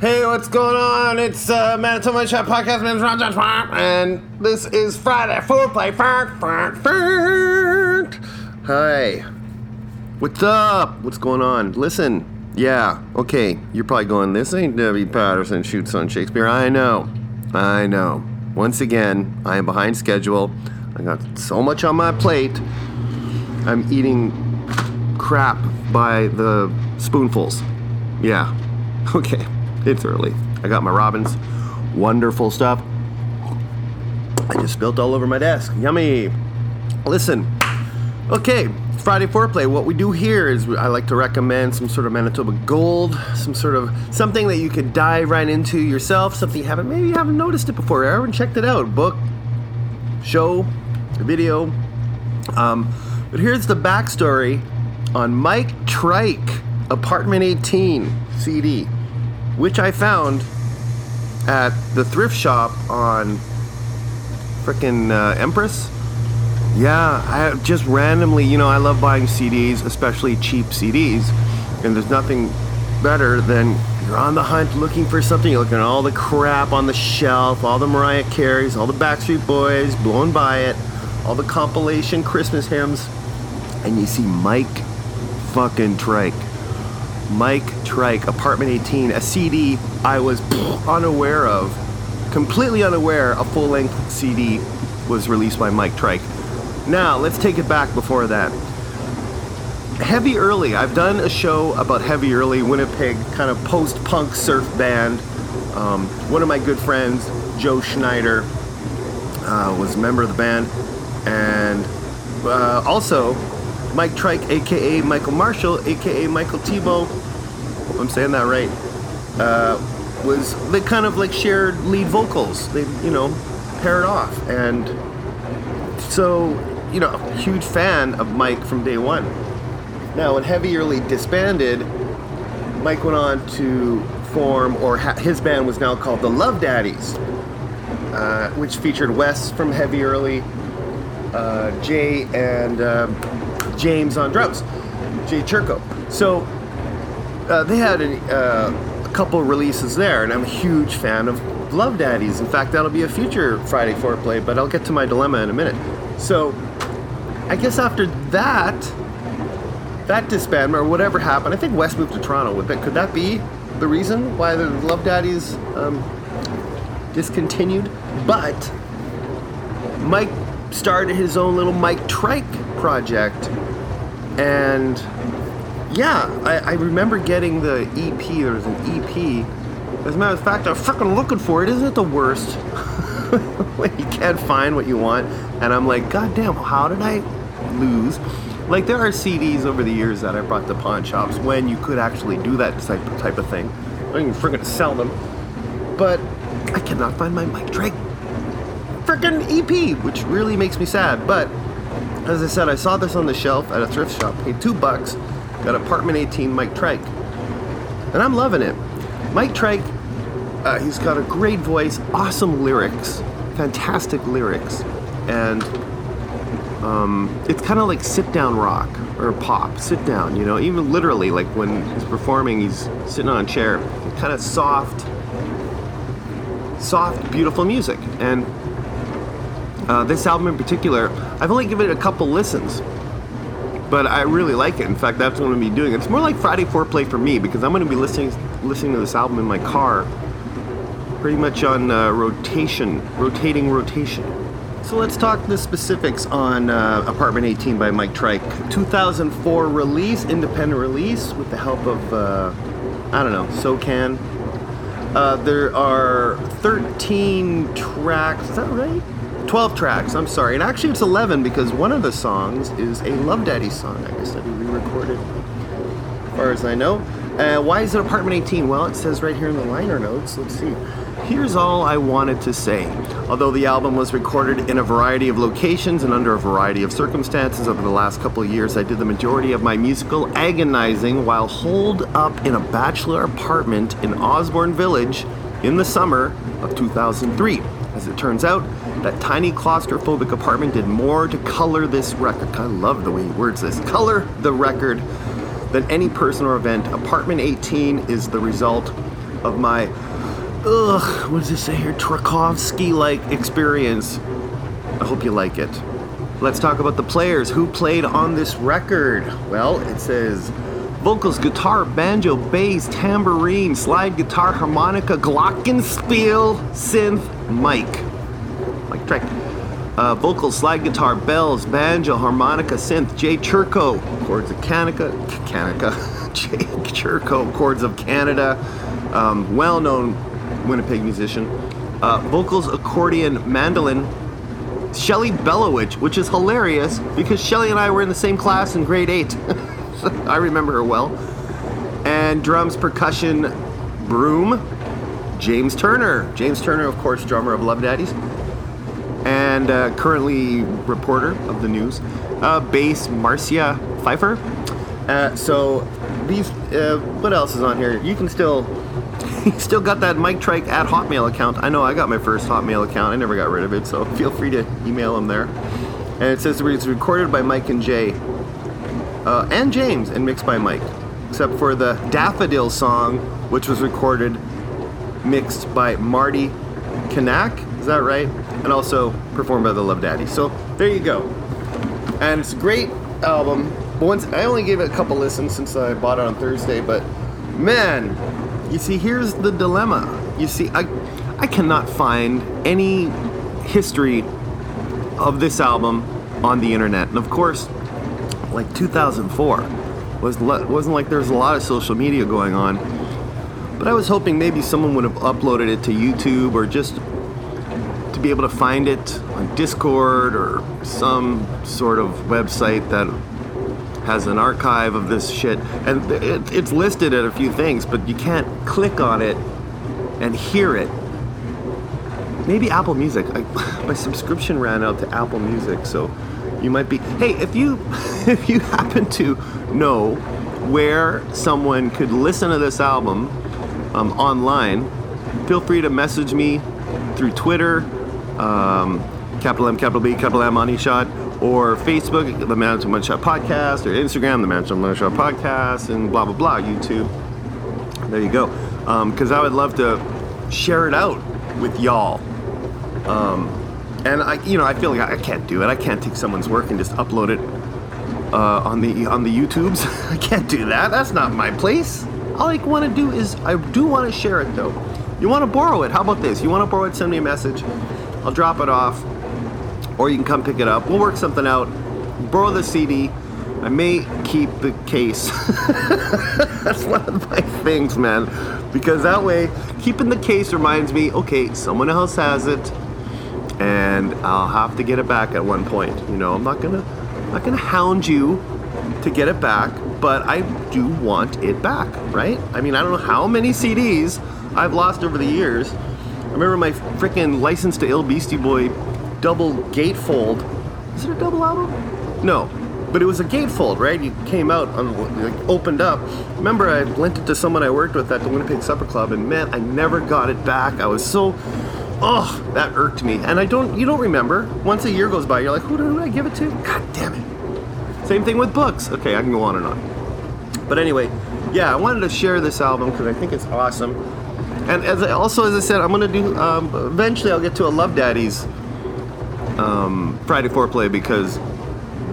Hey, what's going on? It's uh, Manitoba Chat Podcast, man, Ron John and this is Friday Foreplay. Fart, fart, fart. Hi. What's up? What's going on? Listen, yeah, okay, you're probably going, this ain't Debbie Patterson shoots on Shakespeare. I know, I know. Once again, I am behind schedule. I got so much on my plate. I'm eating crap by the spoonfuls. Yeah, okay, it's early. I got my Robbins. Wonderful stuff. I just spilled all over my desk. Yummy. Listen, okay, Friday Foreplay. What we do here is I like to recommend some sort of Manitoba Gold, some sort of something that you could dive right into yourself, something you haven't, maybe you haven't noticed it before, or haven't checked it out. Book, show, video. Um, but here's the backstory on Mike Trike, Apartment 18 CD, which I found at the thrift shop on frickin' uh, Empress. Yeah, I just randomly, you know, I love buying CDs, especially cheap CDs, and there's nothing better than you're on the hunt looking for something, you're looking at all the crap on the shelf, all the Mariah Careys, all the Backstreet Boys, blowing by it, all the compilation Christmas hymns, and you see Mike fucking Trike. Mike Trike, Apartment 18, a CD I was unaware of, completely unaware a full length CD was released by Mike Trike. Now, let's take it back before that. Heavy Early, I've done a show about Heavy Early, Winnipeg, kind of post punk surf band. Um, one of my good friends, Joe Schneider, uh, was a member of the band. And uh, also, Mike Trike, aka Michael Marshall, aka Michael Tebow, hope I'm saying that right, uh, was they kind of like shared lead vocals. They, you know, paired off. And so, you know, a huge fan of Mike from day one. Now, when Heavy Early disbanded, Mike went on to form, or ha- his band was now called the Love Daddies, uh, which featured Wes from Heavy Early, uh, Jay, and um, James on drums, Jay Churko. So uh, they had a, uh, a couple releases there, and I'm a huge fan of Love Daddies. In fact, that'll be a future Friday foreplay, but I'll get to my dilemma in a minute. So I guess after that, that disbandment or whatever happened, I think Wes moved to Toronto with it. Could that be the reason why the Love Daddies um, discontinued? But Mike started his own little Mike Trike project, and yeah, I, I remember getting the EP. There was an EP. As a matter of fact, I'm freaking looking for it. Isn't it the worst when you can't find what you want? And I'm like, God damn, how did I lose? Like there are CDs over the years that I brought to pawn shops when you could actually do that type of thing. I can freaking sell them, but I cannot find my Mike Trike freaking EP, which really makes me sad. But as I said, I saw this on the shelf at a thrift shop, paid two bucks, got apartment 18 Mike Trike, and I'm loving it. Mike Trike, uh, he's got a great voice, awesome lyrics, fantastic lyrics, and um, it's kind of like sit down rock or pop, sit down, you know, even literally, like when he's performing, he's sitting on a chair, kind of soft, soft, beautiful music. And uh, this album in particular, I've only given it a couple listens, but I really like it. In fact, that's what I'm going to be doing. It's more like Friday foreplay for me because I'm going to be listening listening to this album in my car, pretty much on uh, rotation, rotating rotation. So let's talk the specifics on uh, Apartment 18 by Mike Trike. 2004 release, independent release, with the help of, uh, I don't know, SOCAN. Uh, there are 13 tracks, is that right? 12 tracks, I'm sorry. And actually, it's 11 because one of the songs is a Love Daddy song, I guess, that he re recorded, as far as I know. Uh, why is it Apartment 18? Well, it says right here in the liner notes. Let's see. Here's all I wanted to say. Although the album was recorded in a variety of locations and under a variety of circumstances over the last couple of years, I did the majority of my musical agonizing while holed up in a bachelor apartment in Osborne Village in the summer of 2003. As it turns out, that tiny claustrophobic apartment did more to color this record. I love the way he words this. Color the record than any person or event. Apartment 18 is the result of my, ugh, what does it say here? Tchaikovsky like experience. I hope you like it. Let's talk about the players who played on this record. Well, it says vocals, guitar, banjo, bass, tambourine, slide guitar, harmonica, glockenspiel, synth, mic. Like track. Uh, vocals, slide guitar, bells, banjo, harmonica, synth, Jay Churko, chords of Kanika, Jay Churko, chords of Canada, um, well-known Winnipeg musician. Uh, vocals, accordion, mandolin, Shelly Belowich, which is hilarious because Shelly and I were in the same class in grade 8. I remember her well. And drums, percussion, broom, James Turner. James Turner, of course, drummer of Love Daddies. And uh, currently reporter of the news. Uh, bass, Marcia Pfeiffer. Uh, so these, uh, what else is on here? You can still still got that Mike Trike at Hotmail account. I know I got my first Hotmail account. I never got rid of it, so feel free to email them there. And it says it's recorded by Mike and Jay, uh, and James, and mixed by Mike, except for the Daffodil song, which was recorded, mixed by Marty Kanak. Is that right? And also performed by the Love Daddy. So there you go. And it's a great album. Once I only gave it a couple listens since I bought it on Thursday, but man, you see, here's the dilemma. You see, I, I cannot find any history of this album on the internet, and of course, like 2004 was wasn't like there was a lot of social media going on. But I was hoping maybe someone would have uploaded it to YouTube or just be able to find it on Discogs or some sort of website that has an archive of this shit, and it, it's listed at a few things, but you can't click on it and hear it. Maybe Apple Music. I, my subscription ran out to Apple Music, so you might be. Hey, if you if you happen to know where someone could listen to this album um, online, feel free to message me through Twitter, um, capital M, capital B, capital M, Money Shot or Facebook, the Manitoba Money Shot Podcast, or Instagram, the Manitoba Money Shot Podcast, and blah, blah, blah, YouTube. There you go. Because um, I would love to share it out with y'all. Um, and I, you know, I feel like I, I, can't do it. I can't take someone's work and just upload it uh, on the on the YouTubes. I can't do that. That's not my place. All I want to do is I do want to share it though. You want to borrow it? How about this? You want to borrow it? Send me a message. I'll drop it off or you can come pick it up. We'll work something out. Borrow the CD. I may keep the case. That's one of my things, man. Because that way, keeping the case reminds me, okay, someone else has it, and I'll have to get it back at one point. You know, I'm not gonna, I'm not gonna hound you to get it back, but I do want it back, right? I mean, I don't know how many CDs I've lost over the years. I remember my freaking license to Ill Beastie Boy double gatefold. Is it a double album? No, but it was a gatefold, right? You came out like, opened up. Remember, I lent it to someone I worked with at the Winnipeg Supper Club, and man, I never got it back. I was so, oh, that irked me. And I don't, you don't remember. Once a year goes by, you're like, who did I give it to? God damn it. Same thing with books. Okay, I can go on and on. But anyway, yeah, I wanted to share this album because I think it's awesome. And as I, also, as I said, I'm gonna do. Um, eventually, I'll get to a Love Daddies um, Friday Foreplay because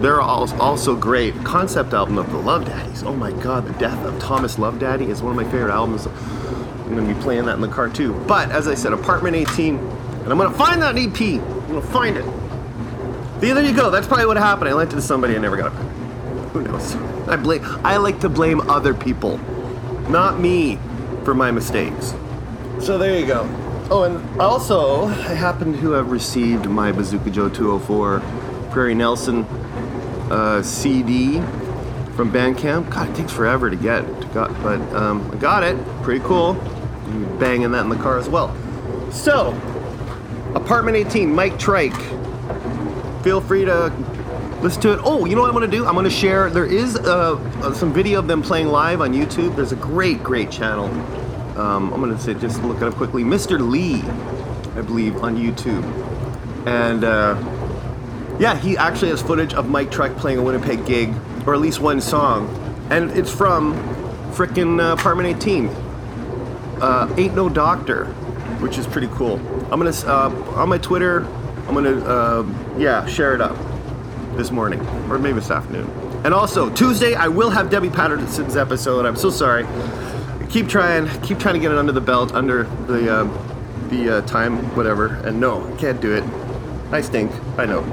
they're also great. Concept album of the Love Daddies. Oh my God, the death of Thomas Love Daddy is one of my favorite albums. I'm gonna be playing that in the car too. But as I said, Apartment 18, and I'm gonna find that EP. I'm gonna find it. There you go. That's probably what happened. I lent it to somebody. I never got it back. Who knows? I blame. I like to blame other people, not me, for my mistakes. So there you go. Oh, and also, I happen to have received my Bazooka Joe 204 Prairie Nelson uh, CD from Bandcamp. God, it takes forever to get, got, but um, I got it. Pretty cool. Banging that in the car as well. So, Apartment 18, Mike Trike. Feel free to listen to it. Oh, you know what I'm going to do? I'm going to share. There is uh, uh, some video of them playing live on YouTube. There's a great, great channel um, I'm gonna say just look it up quickly. Mr. Lee, I believe, on YouTube, and uh, yeah, he actually has footage of Mike Trike playing a Winnipeg gig, or at least one song, and it's from frickin' uh, Apartment 18. uh, Ain't No Doctor, which is pretty cool. I'm gonna uh, on my Twitter. I'm gonna uh, yeah share it up this morning or maybe this afternoon. And also Tuesday I will have Debbie Patterson's episode. I'm so sorry. Keep trying, keep trying to get it under the belt, under the uh, the uh, time, whatever. And no, can't do it. I stink. I know.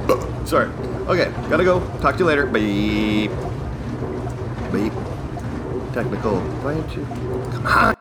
sorry. Okay, gotta go. Talk to you later. Bye. Bye. Technical. Why didn't you? Come on.